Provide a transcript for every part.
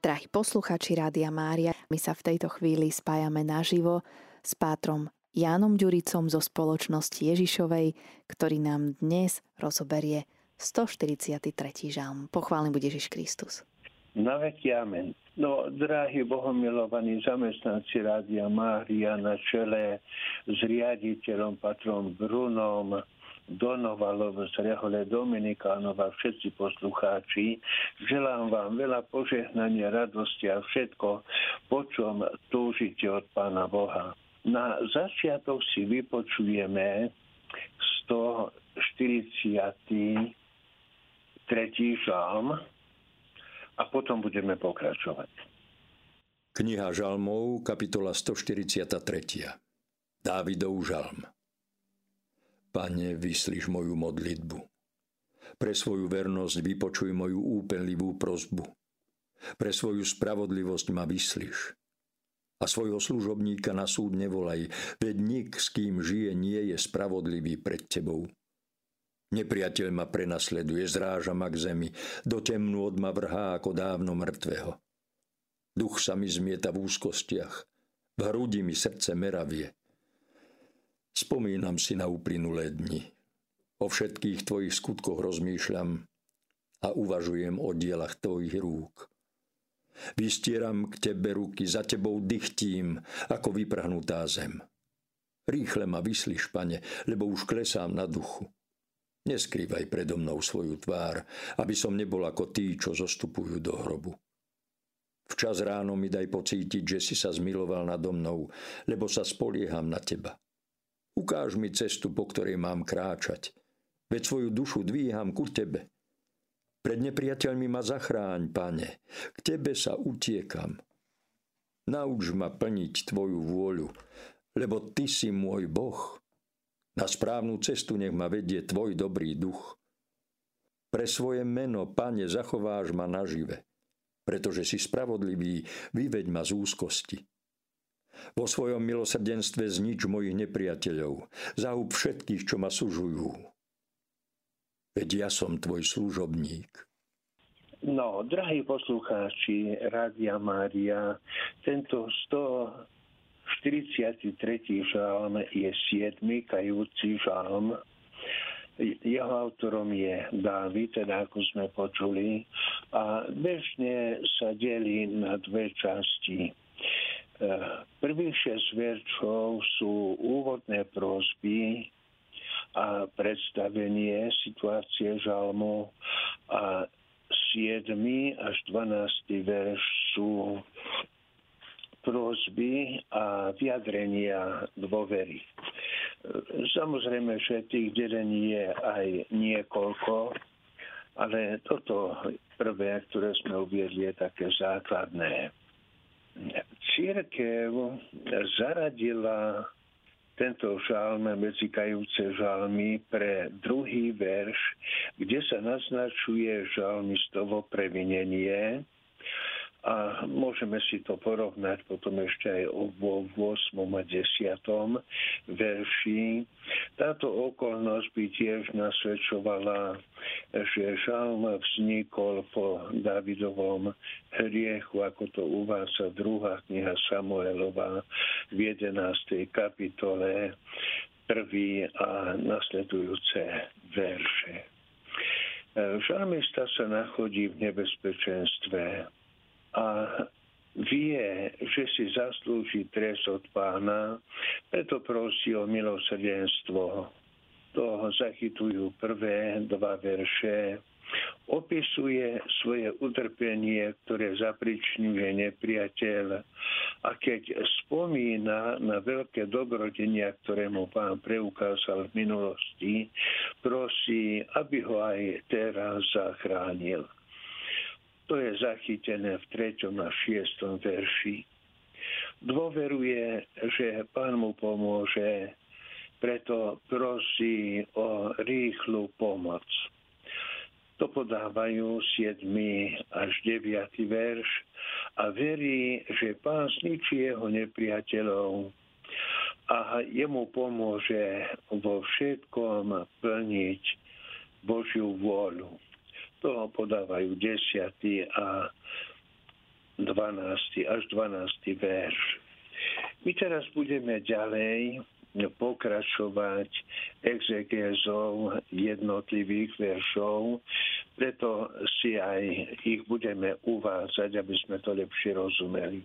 Drahí posluchači Rádia Mária, my sa v tejto chvíli spájame naživo s pátrom Jánom Ďuricom zo spoločnosti Ježišovej, ktorý nám dnes rozoberie 143. žalm. Pochválený bude Ježiš Kristus. Na veky amen. No, drahí bohomilovaní zamestnanci Rádia Mária na čele s riaditeľom patrom Brunom, Donovalov z Rehole Dominikánova, všetci poslucháči. Želám vám veľa požehnania, radosti a všetko, po čom túžite od Pána Boha. Na začiatok si vypočujeme 143. žalm a potom budeme pokračovať. Kniha žalmov, kapitola 143. Dávidov žalm. Pane, vyslíš moju modlitbu. Pre svoju vernosť vypočuj moju úpenlivú prozbu. Pre svoju spravodlivosť ma vyslíš. A svojho služobníka na súd nevolaj, veď nik, s kým žije, nie je spravodlivý pred tebou. Nepriateľ ma prenasleduje, zráža ma k zemi, do temnú ma vrhá ako dávno mŕtvého. Duch sa mi zmieta v úzkostiach, v hrudi mi srdce meravie. Spomínam si na uplynulé dni. O všetkých tvojich skutkoch rozmýšľam a uvažujem o dielach tvojich rúk. Vystieram k tebe ruky, za tebou dychtím, ako vyprahnutá zem. Rýchle ma vyslíš, pane, lebo už klesám na duchu. Neskrývaj predo mnou svoju tvár, aby som nebol ako tí, čo zostupujú do hrobu. Včas ráno mi daj pocítiť, že si sa zmiloval nado mnou, lebo sa spolieham na teba. Ukáž mi cestu, po ktorej mám kráčať. Veď svoju dušu dvíham ku tebe. Pred nepriateľmi ma zachráň, pane. K tebe sa utiekam. Nauč ma plniť tvoju vôľu, lebo ty si môj Boh. Na správnu cestu nech ma vedie tvoj dobrý duch. Pre svoje meno, pane, zachováš ma nažive, pretože si spravodlivý, vyveď ma z úzkosti. Vo svojom milosrdenstve znič mojich nepriateľov. Zahub všetkých, čo ma sužujú. Veď ja som tvoj služobník. No, drahí poslucháči Rádia Mária, tento 143. žalm je 7. kajúci žalm. Jeho autorom je Dávid, teda ako sme počuli, a bežne sa delí na dve časti. Prvých šesť veršov sú úvodné prosby a predstavenie situácie žalmu a 7. až 12. verš sú prosby a vyjadrenia dôvery. Samozrejme, že tých delení je aj niekoľko, ale toto prvé, ktoré sme uviedli, je také základné. Církev zaradila tento žalm medzi kajúce žalmy pre druhý verš, kde sa naznačuje žalmistovo previnenie, a môžeme si to porovnať potom ešte aj vo 8. a 10. verši. Táto okolnosť by tiež nasvedčovala, že žalm vznikol po Davidovom hriechu, ako to uvádza druhá kniha Samuelova v 11. kapitole prvý a nasledujúce verše. Žalmista sa nachodí v nebezpečenstve a vie, že si zaslúži trest od pána, preto prosí o milosrdenstvo. To zachytujú prvé dva verše. Opisuje svoje utrpenie, ktoré zapričňuje nepriateľ a keď spomína na veľké dobrodenia, ktoré mu pán preukázal v minulosti, prosí, aby ho aj teraz zachránil. To je zachytené v 3. a 6. verši. Dôveruje, že pán mu pomôže, preto prosí o rýchlu pomoc. To podávajú 7. až 9. verš a verí, že pán zničí jeho nepriateľov a jemu pomôže vo všetkom plniť Božiu vôľu toho podávajú desiatý a až 12. verš. My teraz budeme ďalej pokračovať exegézou jednotlivých veršov, preto si aj ich budeme uvádzať, aby sme to lepšie rozumeli.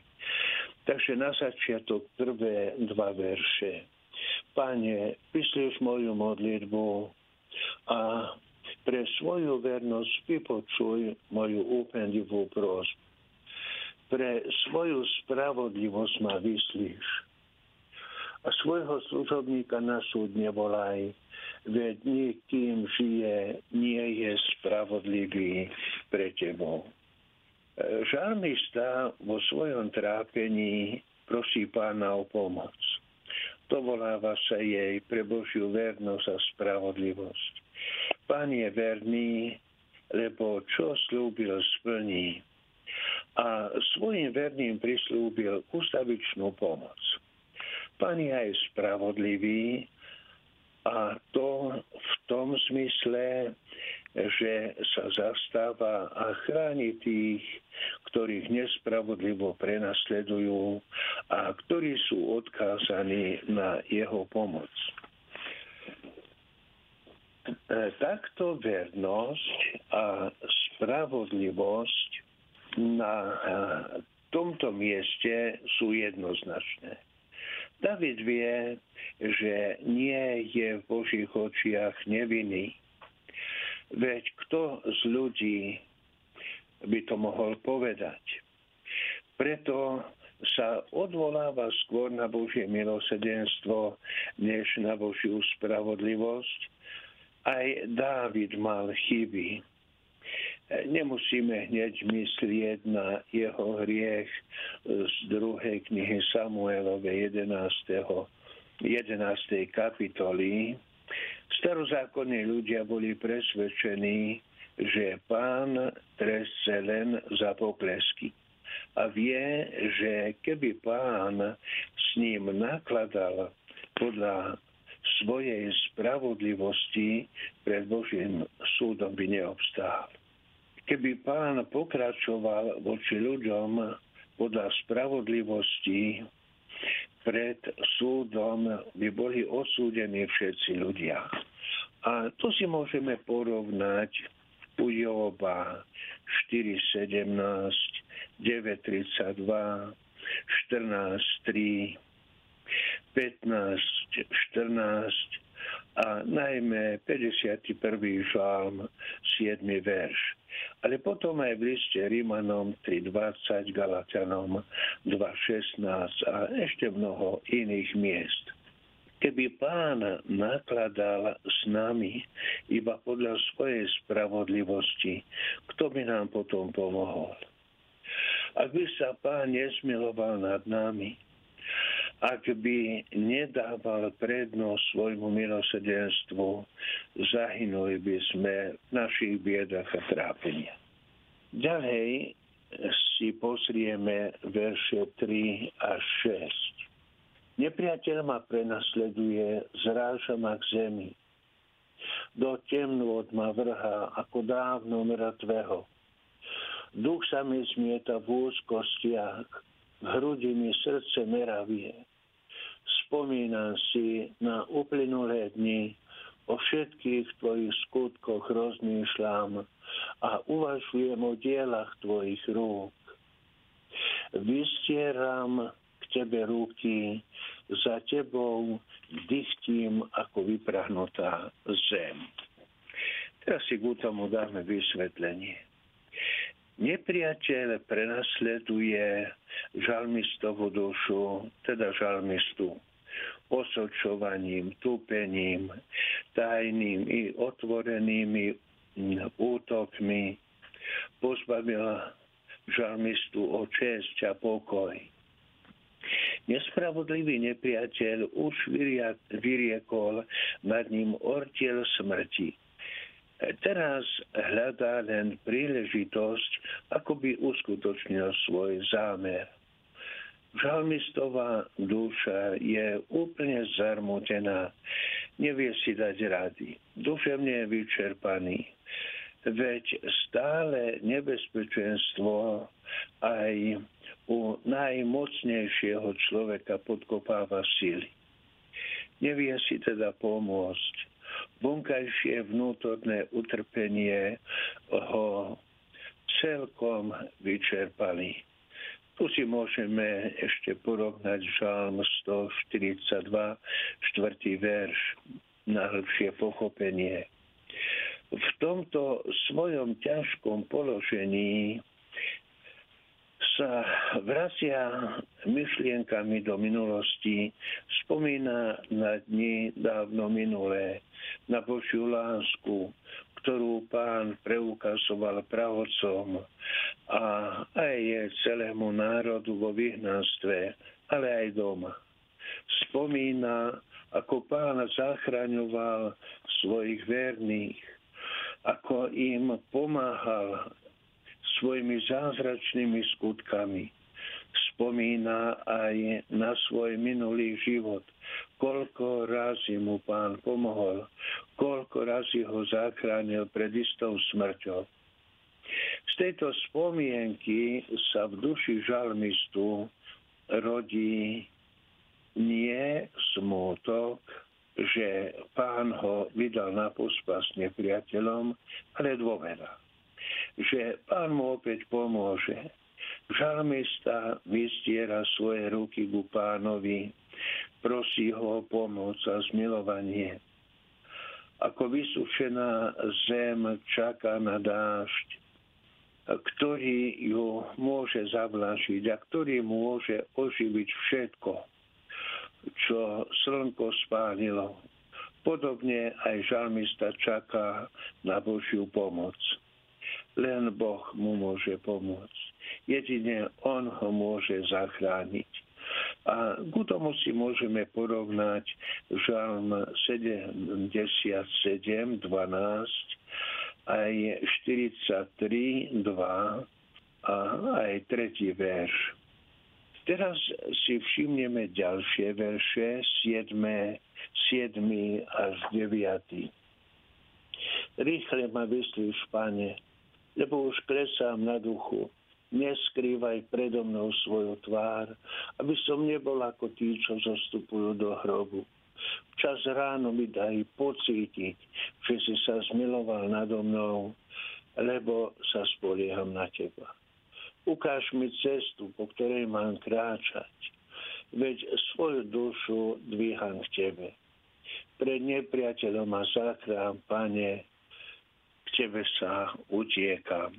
Takže na začiatok prvé dva verše. Pane, vyslíš moju modlitbu a pre svoju vernosť vypočuj moju úpenlivú prosbu. Pre svoju spravodlivosť ma vyslíš a svojho služobníka na súd nevolaj, veď nikým žije, nie je spravodlivý pre tebou. Žalmista vo svojom trápení prosí pána o pomoc. Dovoláva sa jej pre Božiu vernosť a spravodlivosť. Pán je verný, lebo čo slúbil, splní. A svojim verným prislúbil ustavičnú pomoc. Pán je aj spravodlivý a to v tom zmysle, že sa zastáva a chráni tých, ktorých nespravodlivo prenasledujú a ktorí sú odkázaní na jeho pomoc. E, takto vernosť a spravodlivosť na e, tomto mieste sú jednoznačné. David vie, že nie je v Božích očiach nevinný. Veď kto z ľudí by to mohol povedať? Preto sa odvoláva skôr na Božie milosedenstvo, než na Božiu spravodlivosť. Aj Dávid mal chyby Nemusíme hneď myslieť na jeho hriech z druhej knihy Samuelovej 11. 11. kapitoly. Starozákonní ľudia boli presvedčení, že pán trestce len za poklesky. A vie, že keby pán s ním nakladal podľa svojej spravodlivosti pred Božím súdom by neobstál. Keby pán pokračoval voči ľuďom podľa spravodlivosti, pred súdom by boli osúdení všetci ľudia. A to si môžeme porovnať u Joba 4.17, 9.32, 14.3, 15.14 a najmä 51. žalm, 7. verš. Ale potom aj v liste Rímanom 3.20, Galatianom 2.16 a ešte mnoho iných miest. Keby pán nakladal s nami iba podľa svojej spravodlivosti, kto by nám potom pomohol? Ak by sa pán nesmiloval nad nami, ak by nedával prednosť svojmu milosedenstvu, zahynuli by sme v našich biedach a trápeniach. Ďalej si pozrieme verše 3 až 6. Nepriateľ ma prenasleduje, zráža ma k zemi. Do temnôt ma vrhá ako dávno mŕtvého. Duch sa mi zmieta v úzkostiach, v hrudi mi srdce meravie. Spomínam si na uplynulé dni, o všetkých tvojich skutkoch rozmýšľam a uvažujem o dielach tvojich rúk. Vystieram k tebe ruky, za tebou dychtím ako vyprahnutá zem. Teraz si k tomu dáme vysvetlenie. Nepriateľ prenasleduje žalmistovú dušu, teda žalmistu, osočovaním, túpením, tajným i otvorenými útokmi. Pozbavila žalmistu o česť a pokoj. Nespravodlivý nepriateľ už vyriekol nad ním ortiel smrti Teraz hľadá len príležitosť, ako by uskutočnil svoj zámer. Žalmistová duša je úplne zarmutená, nevie si dať rady, duševne je vyčerpaný. Veď stále nebezpečenstvo aj u najmocnejšieho človeka podkopáva sily. Nevie si teda pomôcť. Vonkajšie vnútorné utrpenie ho celkom vyčerpali. Tu si môžeme ešte porovnať žalm 142, štvrtý verš na hĺbšie pochopenie. V tomto svojom ťažkom položení sa vracia myšlienkami do minulosti, spomína na dni dávno minulé, na Božiu lásku, ktorú pán preukazoval pravodcom a aj celému národu vo vyhnanstve, ale aj doma. Spomína, ako pán zachraňoval svojich verných, ako im pomáhal svojimi zázračnými skutkami. Spomína aj na svoj minulý život, koľko razy mu pán pomohol, koľko razy ho zachránil pred istou smrťou. Z tejto spomienky sa v duši žalmistu rodí nie smútok, že pán ho vydal na pospas nepriateľom, ale dôvera že pán mu opäť pomôže. Žalmista vystiera svoje ruky ku pánovi, prosí ho o pomoc a zmilovanie. Ako vysúšená zem čaká na dážď, ktorý ju môže zavlažiť a ktorý môže oživiť všetko, čo slnko spálilo. Podobne aj žalmista čaká na Božiu pomoc. Len Boh mu môže pomôcť. Jedine On ho môže zachrániť. A k tomu si môžeme porovnať žalm 77, 12, aj 43, 2 a aj tretí verš. Teraz si všimneme ďalšie verše, 7, 7 až 9. Rýchle ma vyslíš, Pane, lebo už klesám na duchu. Neskrývaj predo mnou svoju tvár, aby som nebol ako tí, čo zostupujú do hrobu. Včas ráno mi daj pocítiť, že si sa zmiloval nado mnou, lebo sa spolieham na teba. Ukáž mi cestu, po ktorej mám kráčať, veď svoju dušu dvíham k tebe. Pred nepriateľom a zachrám, pane, tebe sa utiekam.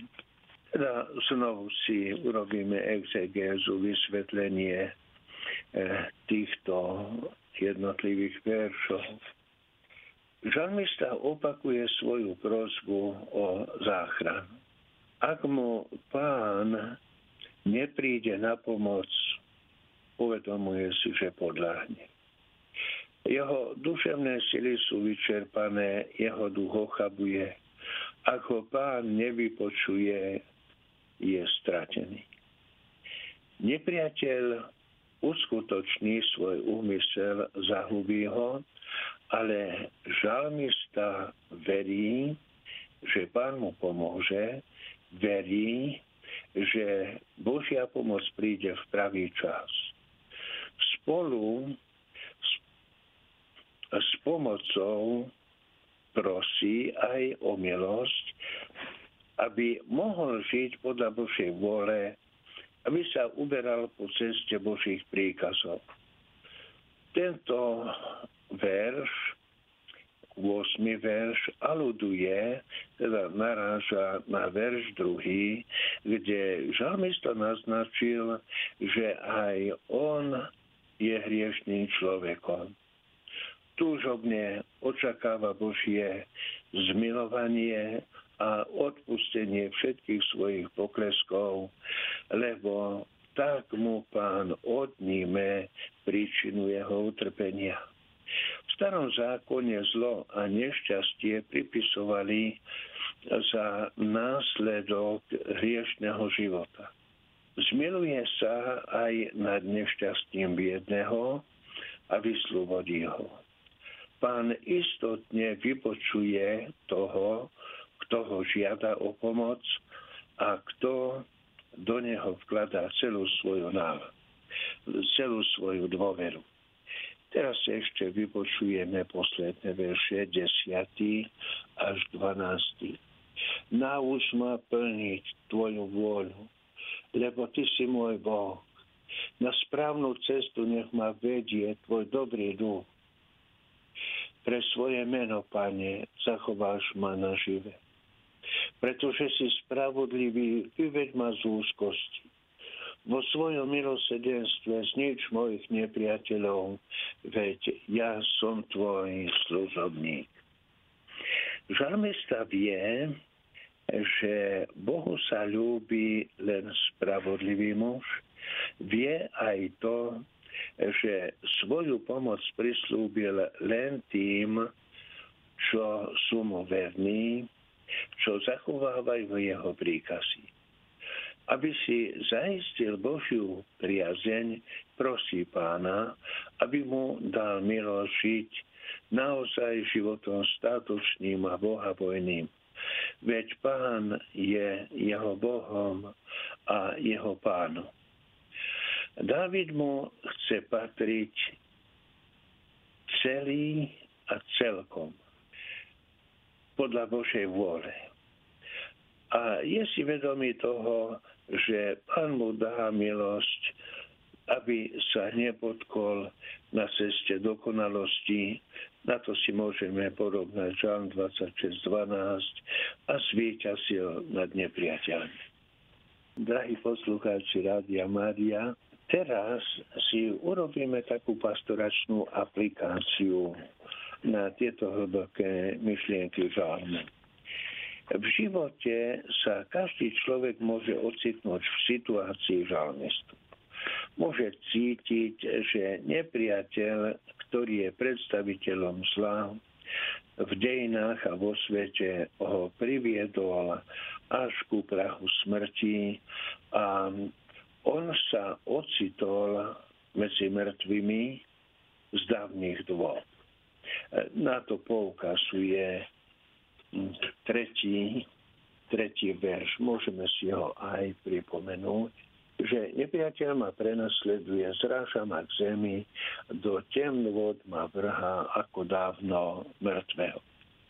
Teda znovu si urobíme exegézu, vysvetlenie eh, týchto jednotlivých veršov. Žalmista opakuje svoju prozbu o záchranu. Ak mu pán nepríde na pomoc, uvedomuje si, že podľahne. Jeho duševné sily sú vyčerpané, jeho duch ochabuje, ako pán nevypočuje, je stratený. Nepriateľ uskutoční svoj úmysel, zahubí ho, ale žalmista verí, že pán mu pomôže, verí, že Božia pomoc príde v pravý čas. Spolu s, s pomocou prosí aj o milosť, aby mohol žiť podľa Božej vôle, aby sa uberal po ceste Božích príkazov. Tento verš, 8. verš, aluduje, teda naráža na verš druhý, kde žalmista naznačil, že aj on je hriešným človekom túžobne očakáva Božie zmilovanie a odpustenie všetkých svojich pokleskov, lebo tak mu pán odníme príčinu jeho utrpenia. V starom zákone zlo a nešťastie pripisovali za následok hriešného života. Zmiluje sa aj nad nešťastím biedného a vyslobodí ho pán istotne vypočuje toho, kto ho žiada o pomoc a kto do neho vkladá celú svoju návu, celú svoju dôveru. Teraz ešte vypočujeme posledné verše 10. až 12. Nauč ma plniť Tvoju vôľu, lebo Ty si môj Boh. Na správnu cestu nech ma vedie Tvoj dobrý duch. Pre svoje meno, Pane, zachováš ma na žive. Pretože si spravodlivý, vyveď ma z úzkosti. Vo svojom milosedenstve znič mojich nepriateľov, veď ja som tvoj služobník. Žalmista vie, že Bohu sa ľúbi len spravodlivý muž. Vie aj to, že svoju pomoc prislúbil len tým, čo sú mu verní, čo zachovávajú jeho príkazy. Aby si zaistil Božiu priazeň, prosí pána, aby mu dal milosť žiť naozaj životom statočným a bohabojným. Veď pán je jeho Bohom a jeho pánom. David mu chce patriť celý a celkom podľa Božej vôle. A je si vedomý toho, že Pán mu dá milosť, aby sa nepotkol na ceste dokonalosti. Na to si môžeme porovnať Žalm 26.12 a zvýťazil nad nepriateľmi. Drahí poslucháči Rádia Mária, Teraz si urobíme takú pastoračnú aplikáciu na tieto hlboké myšlienky žalmu. V živote sa každý človek môže ocitnúť v situácii žalmistu. Môže cítiť, že nepriateľ, ktorý je predstaviteľom zla, v dejinách a vo svete ho priviedol až ku prahu smrti a on sa ocitol medzi mŕtvými z dávnych dôb. Na to poukazuje tretí, tretí verš. Môžeme si ho aj pripomenúť že nepriateľ ma prenasleduje, zráža ma k zemi, do vod ma vrha ako dávno mŕtvého.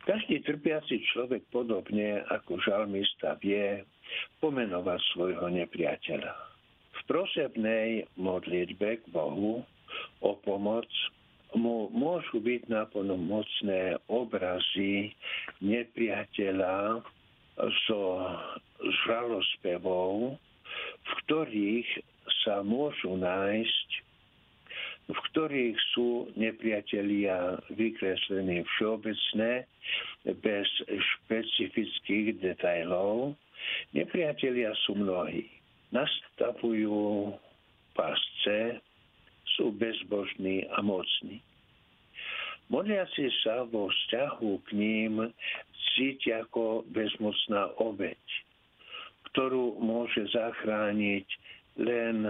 Každý trpiaci človek podobne ako žalmista vie pomenovať svojho nepriateľa prosebnej modlitbe k Bohu o pomoc môžu byť naplnomocné obrazy nepriateľa so žalospevou, v ktorých sa môžu nájsť, v ktorých sú nepriatelia vykreslení všeobecné, bez špecifických detajlov. Nepriatelia sú mnohí nastavujú pásce, sú bezbožní a mocní. Modliaci sa vo vzťahu k ním cítia ako bezmocná obeď, ktorú môže zachrániť len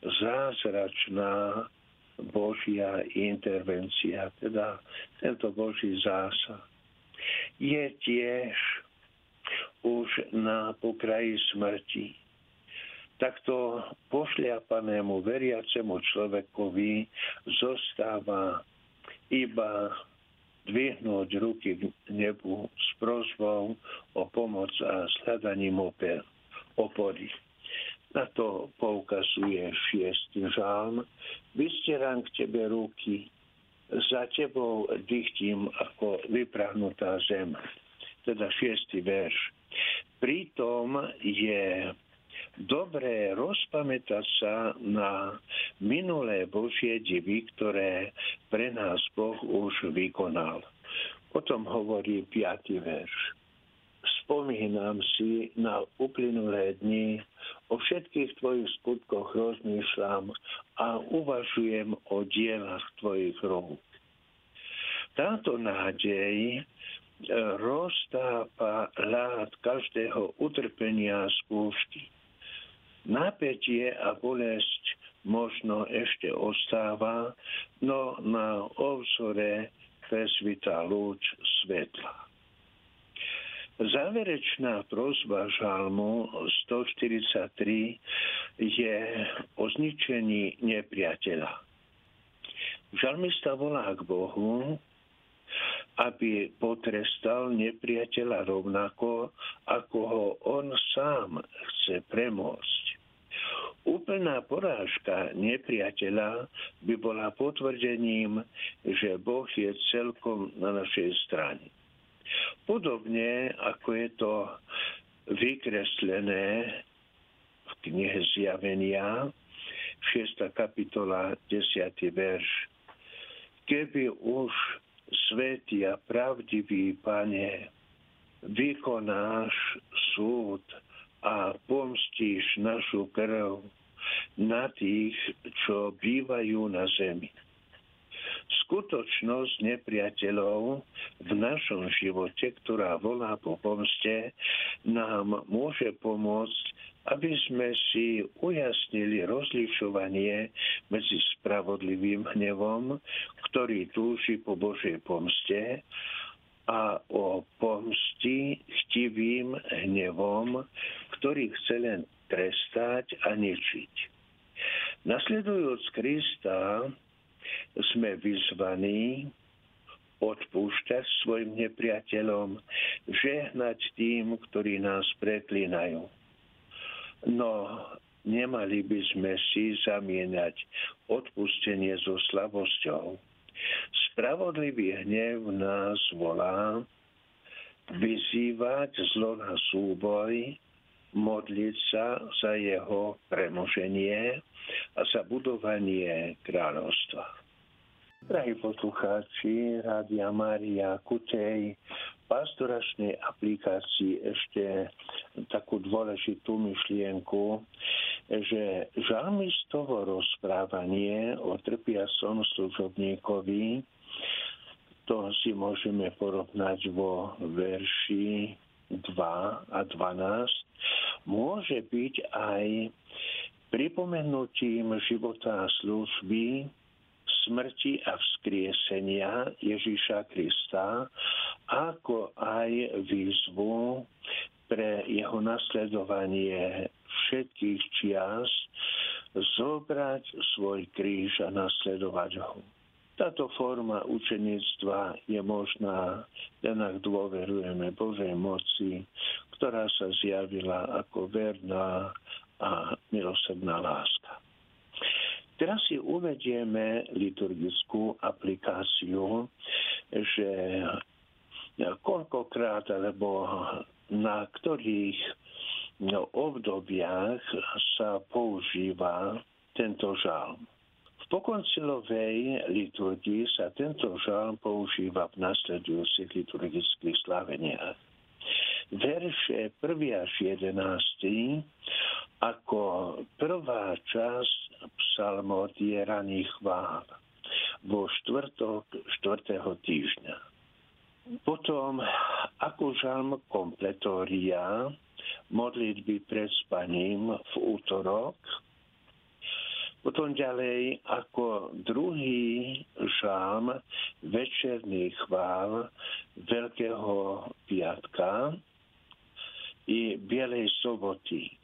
zázračná Božia intervencia, teda tento Boží zásah. Je tiež už na pokraji smrti takto pošliapanému veriacemu človekovi zostáva iba dvihnúť ruky k nebu s prozbou o pomoc a s hľadaním opory. Na to poukazuje šiestý žálm. Vystieram k tebe ruky, za tebou dychtím ako vyprahnutá zem. Teda šiestý verš. Pritom je dobré rozpamätať sa na minulé Božie divy, ktoré pre nás Boh už vykonal. Potom hovorí 5. verš. Spomínam si na uplynulé dni, o všetkých tvojich skutkoch rozmýšľam a uvažujem o dielach tvojich rúk. Táto nádej roztápa lát každého utrpenia a skúšky. Napätie a bolesť možno ešte ostáva, no na obzore presvita lúč svetla. Záverečná prozba žalmu 143 je o zničení nepriateľa. Žalmista volá k Bohu, aby potrestal nepriateľa rovnako, ako ho on sám chce premôcť. Úplná porážka nepriateľa by bola potvrdením, že Boh je celkom na našej strane. Podobne ako je to vykreslené v knihe Zjavenia, 6. kapitola, 10. verš. Keby už svetý pravdivý Pane vykonáš súd a pomstíš našu krv na tých, čo bývajú na zemi. Skutočnosť nepriateľov v našom živote, ktorá volá po pomste, nám môže pomôcť, aby sme si ujasnili rozlišovanie medzi spravodlivým hnevom, ktorý túži po Božej pomste, a o pomsti chtivým hnevom, ktorý chce len trestať a ničiť. Nasledujúc Krista sme vyzvaní odpúšťať svojim nepriateľom, žehnať tým, ktorí nás preklinajú. No nemali by sme si zamieňať odpustenie so slabosťou Spravodlivý hnev nás volá vyzývať zlo na súboj, modliť sa za jeho premoženie a za budovanie kráľovstva. Drahí poslucháči, Rádia Mária Kutej, pastoračnej aplikácii ešte takú dôležitú myšlienku, že žalmistovo rozprávanie o trpiacom služobníkovi, to si môžeme porovnať vo verši 2 a 12, môže byť aj pripomenutím života a služby smrti a vzkriesenia Ježíša Krista, ako aj výzvu pre jeho nasledovanie všetkých čias, zobrať svoj kríž a nasledovať ho. Táto forma učenictva je možná, len ak dôverujeme Božej moci, ktorá sa zjavila ako verná a milosrdná láska. Teraz si uvedieme liturgickú aplikáciu, že koľkokrát alebo na ktorých no, obdobiach sa používa tento žalm. V pokoncilovej liturgii sa tento žalm používa v nasledujúcich liturgických slaveniach. Verše 1 až 11 ako prvá časť psalmodie raných chvál vo štvrtok štvrtého týždňa. Potom ako žalm kompletória modlitby pred spaním v útorok, potom ďalej ako druhý žalm večerný chvál Veľkého piatka i Bielej soboty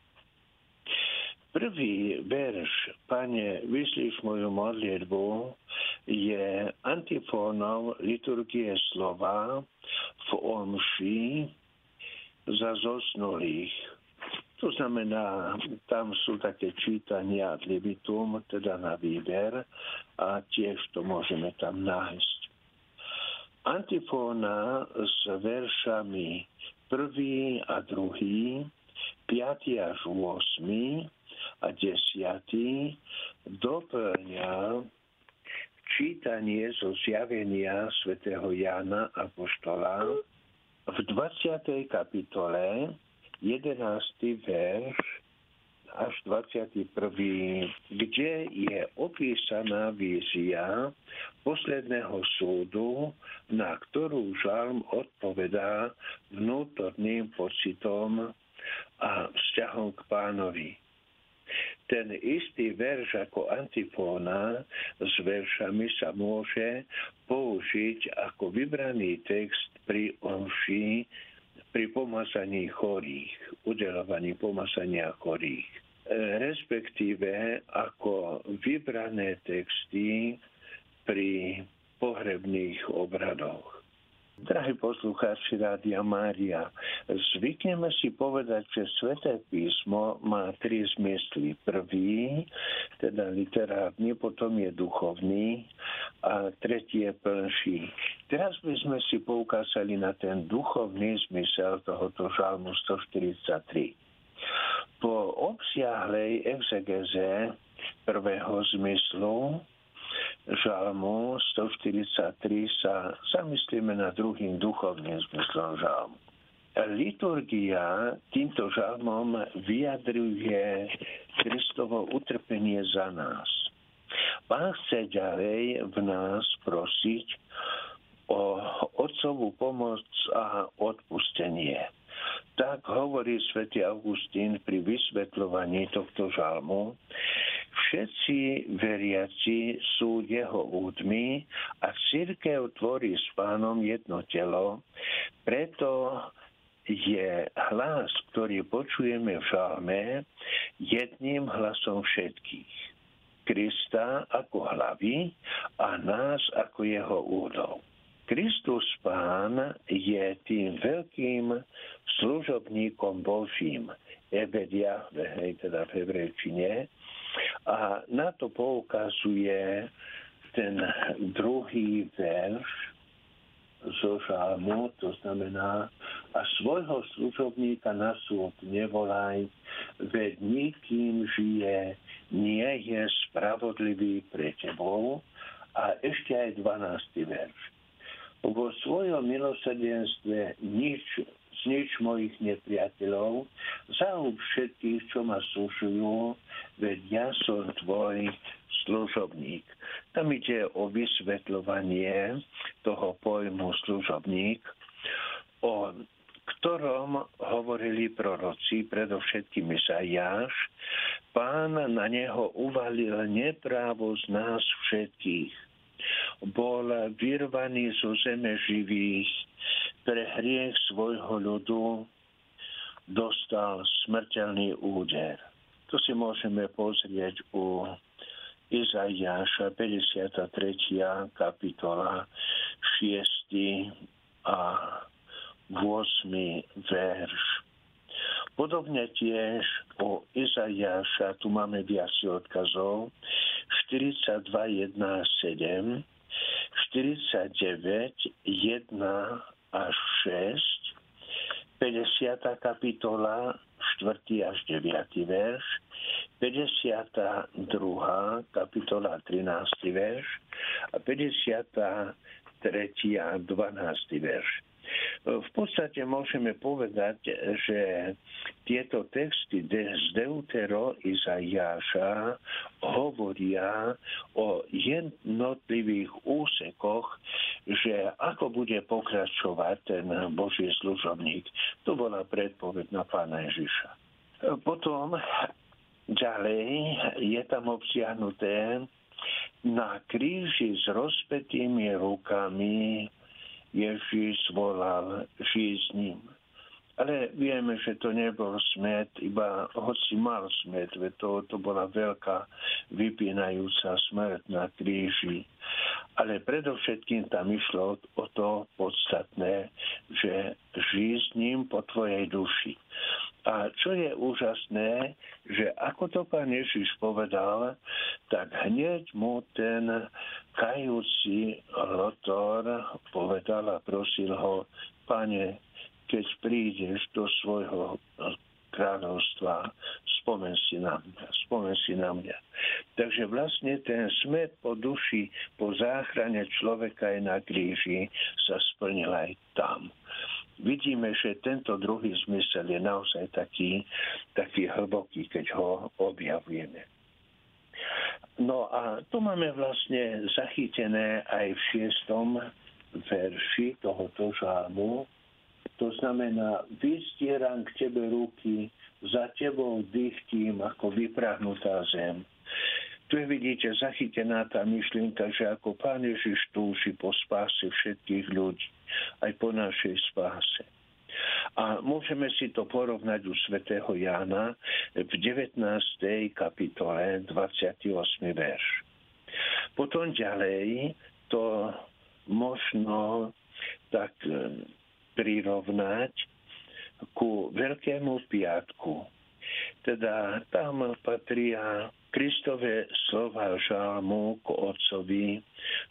Prvý verš, Pane, vyslíš moju modlitbu, je antifónom liturgie slova v omši za zosnulých. To znamená, tam sú také čítania ad libitum, teda na výber, a tiež to môžeme tam nájsť. Antifóna s veršami prvý a druhý, piatý až 8 a 10. doplňa čítanie zo zjavenia svätého Jana Apoštola v 20. kapitole 11. verš až 21., kde je opísaná vízia posledného súdu, na ktorú žalm odpovedá vnútorným pocitom a vzťahom k pánovi ten istý verš ako antifóna s veršami sa môže použiť ako vybraný text pri omši pri pomazaní chorých, udelovaní pomazania chorých, e, respektíve ako vybrané texty pri pohrebných obradoch. Drahí poslucháči Rádia Mária, zvykneme si povedať, že Sveté písmo má tri zmysly. Prvý, teda literárny, potom je duchovný a tretí je plnší. Teraz by sme si poukázali na ten duchovný zmysel tohoto žalmu 143. Po obsiahlej exegeze prvého zmyslu žalmu 143 sa zamyslíme nad druhým duchovným zmyslom žalmu. Liturgia týmto žalmom vyjadruje Kristovo utrpenie za nás. Pán chce ďalej v nás prosiť o otcovú pomoc a odpustenie. Tak hovorí svätý Augustín pri vysvetľovaní tohto žalmu, Všetci veriaci sú jeho údmi a církev tvorí s pánom jedno telo, preto je hlas, ktorý počujeme v žalme, jedným hlasom všetkých. Krista ako hlavy a nás ako jeho údov. Kristus Pán je tým veľkým služobníkom Božím, Ebedia, hej, teda v hebrejčine, a na to poukazuje ten druhý verš zo žalmu, to znamená, a svojho služobníka na súd nevolaj, veď nikým žije, nie je spravodlivý pre tebou. A ešte aj 12. verš. Vo svojom milosrdenstve nič znič mojich nepriateľov, zahub všetkých, čo ma slušujú, veď ja som tvoj služobník. Tam ide o vysvetľovanie toho pojmu služobník, o ktorom hovorili proroci, predovšetkým Izaiáš, pán na neho uvalil neprávo z nás všetkých. Bol vyrvaný zo zeme živých, pre hriech svojho ľudu dostal smrteľný úder. To si môžeme pozrieť u Izaiáša 53. kapitola 6. a 8. verš. Podobne tiež u Izaiáša, tu máme viac odkazov, 42, 1, 7, 49, 1 až 6, 50. kapitola, 4. až 9. verš, 52. kapitola, 13. verš a 53. a 12. verš. V podstate môžeme povedať, že tieto texty z Deutero Izaiáša hovoria o jednotlivých úsekoch, že ako bude pokračovať ten Boží služobník. To bola predpoveď na pána Ježiša. Potom ďalej je tam obsiahnuté na kríži s rozpetými rukami Ježíš volal, žij s ním. Ale vieme, že to nebol smet, iba hoci mal smet, to, to bola veľká vypínajúca smrť na kríži. Ale predovšetkým tam išlo o to podstatné, že žij s ním po tvojej duši. A čo je úžasné, že ako to pán Ježiš povedal, tak hneď mu ten kajúci Lotor povedal a prosil ho, pane, keď prídeš do svojho kráľovstva, spomen si na mňa, spomen si na mňa. Takže vlastne ten smet po duši, po záchrane človeka aj na kríži sa splnil aj tam vidíme, že tento druhý zmysel je naozaj taký, taký hlboký, keď ho objavujeme. No a tu máme vlastne zachytené aj v šiestom verši tohoto žalmu. To znamená, vystieram k tebe ruky, za tebou dychtím ako vyprahnutá zem. Tu je vidíte zachytená tá myšlienka, že ako Pán Ježiš túži po spáse všetkých ľudí, aj po našej spáse. A môžeme si to porovnať u svätého Jána v 19. kapitole 28. verš. Potom ďalej to možno tak e, prirovnať ku Veľkému piatku. Teda tam patria Kristové slova žalmu k Otcovi,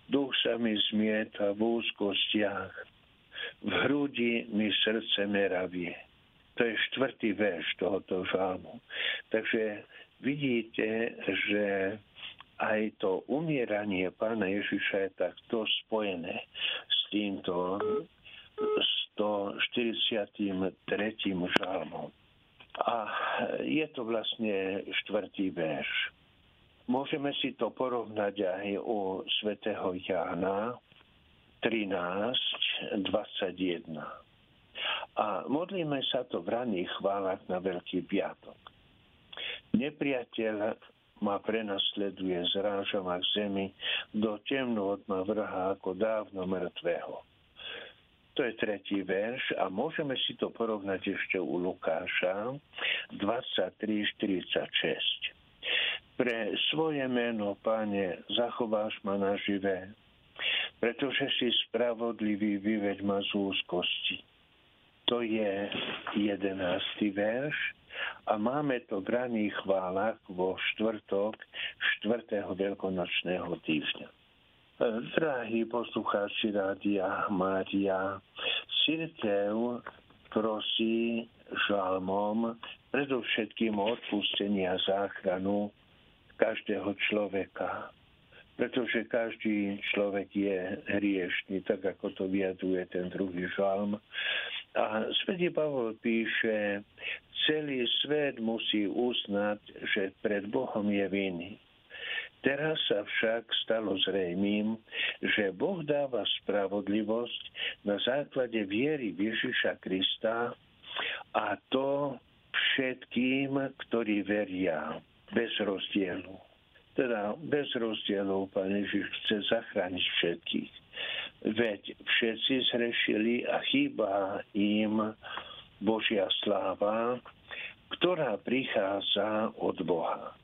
duch sa mi zmieta v úzkostiach, v hrudi mi srdce meravie. To je štvrtý verš tohoto žalmu. Takže vidíte, že aj to umieranie pána Ježiša je takto spojené s týmto 143. žalmom. A je to vlastne štvrtý verš. Môžeme si to porovnať aj u svätého Jána 13, 21. A modlíme sa to v raných chválach na Veľký piatok. Nepriateľ ma prenasleduje, zráža ma k zemi, do temnú od ma vrha ako dávno mŕtvého. To je tretí verš a môžeme si to porovnať ešte u Lukáša 23.46. Pre svoje meno, Pane, zachováš ma naživé, pretože si spravodlivý, vyveď ma z úzkosti. To je jedenácty verš a máme to v raných chválach vo štvrtok štvrtého veľkonočného týždňa. Drahí poslucháči Rádia Mária, Církev prosí žalmom predovšetkým o odpustenie a záchranu každého človeka. Pretože každý človek je hriešný, tak ako to vyjadruje ten druhý žalm. A svätý Pavol píše, celý svet musí uznať, že pred Bohom je viny. Teraz sa však stalo zrejmým, že Boh dáva spravodlivosť na základe viery Ježiša Krista a to všetkým, ktorí veria, bez rozdielu. Teda bez rozdielov Pán Ježiš chce zachrániť všetkých veď všetci zhrešili a chýba im Božia sláva, ktorá prichádza od Boha.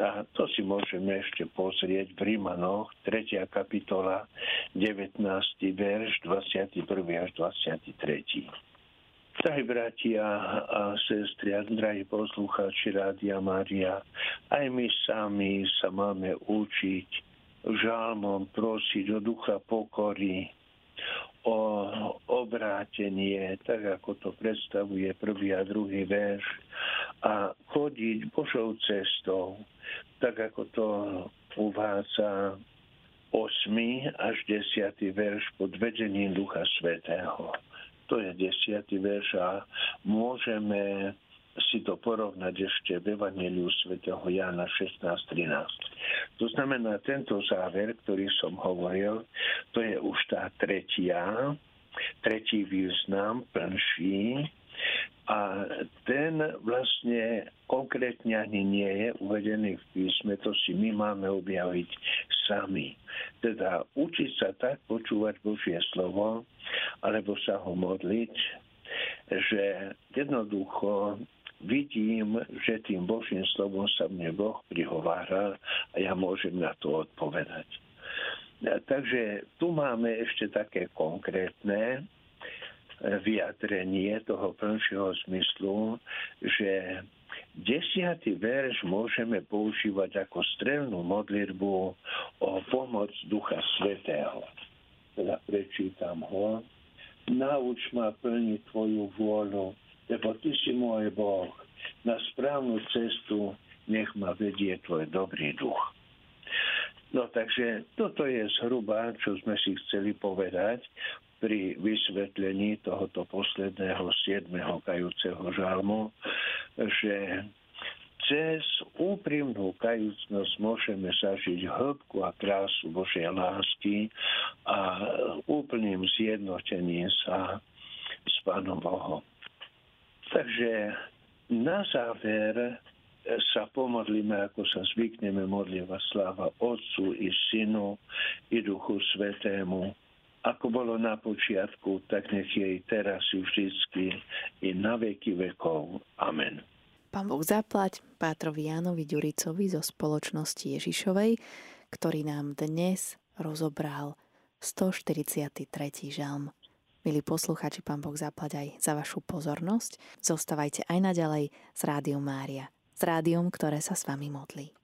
A to si môžeme ešte pozrieť v Rímanoch, 3. kapitola, 19. verš, 21. až 23. Drahí bratia a sestry, a drahí poslucháči Rádia Mária, aj my sami sa máme učiť žalmom prosiť o ducha pokory, o obrátenie, tak ako to predstavuje prvý a druhý verš, a chodiť Božou cestou, tak ako to uvádza 8. až 10. verš pod vedením Ducha Svetého. To je 10. verš a môžeme si to porovnať ešte v Evangeliu svätého Jána 16.13. To znamená, tento záver, ktorý som hovoril, to je už tá tretia, tretí význam, plnší, a ten vlastne konkrétne ani nie je uvedený v písme, to si my máme objaviť sami. Teda učiť sa tak počúvať Božie slovo, alebo sa ho modliť, že jednoducho vidím, že tým Božím slovom sa mne Boh prihovára a ja môžem na to odpovedať. Takže tu máme ešte také konkrétne vyjadrenie toho plnšieho zmyslu, že desiatý verš môžeme používať ako strelnú modlitbu o pomoc Ducha Svetého. Teda prečítam ho. Nauč ma plniť Tvoju vôľu, lebo Ty si môj Boh. Na správnu cestu nech ma vedie Tvoj dobrý duch. No takže toto je zhruba, čo sme si chceli povedať pri vysvetlení tohoto posledného siedmeho kajúceho žalmu, že cez úprimnú kajúcnosť môžeme zažiť hĺbku a krásu Božej lásky a úplným zjednotením sa s Pánom Bohom. Takže na záver sa pomodlíme, ako sa zvykneme modlieva sláva Otcu i Synu i Duchu Svetému, ako bolo na počiatku, tak nech jej teraz vždycky i na veky vekov. Amen. Pán Boh zaplať Pátrovi Jánovi Ďuricovi zo spoločnosti Ježišovej, ktorý nám dnes rozobral 143. žalm. Milí posluchači, pán Boh zaplať aj za vašu pozornosť. Zostávajte aj naďalej s Rádiom Mária, s rádiom, ktoré sa s vami modlí.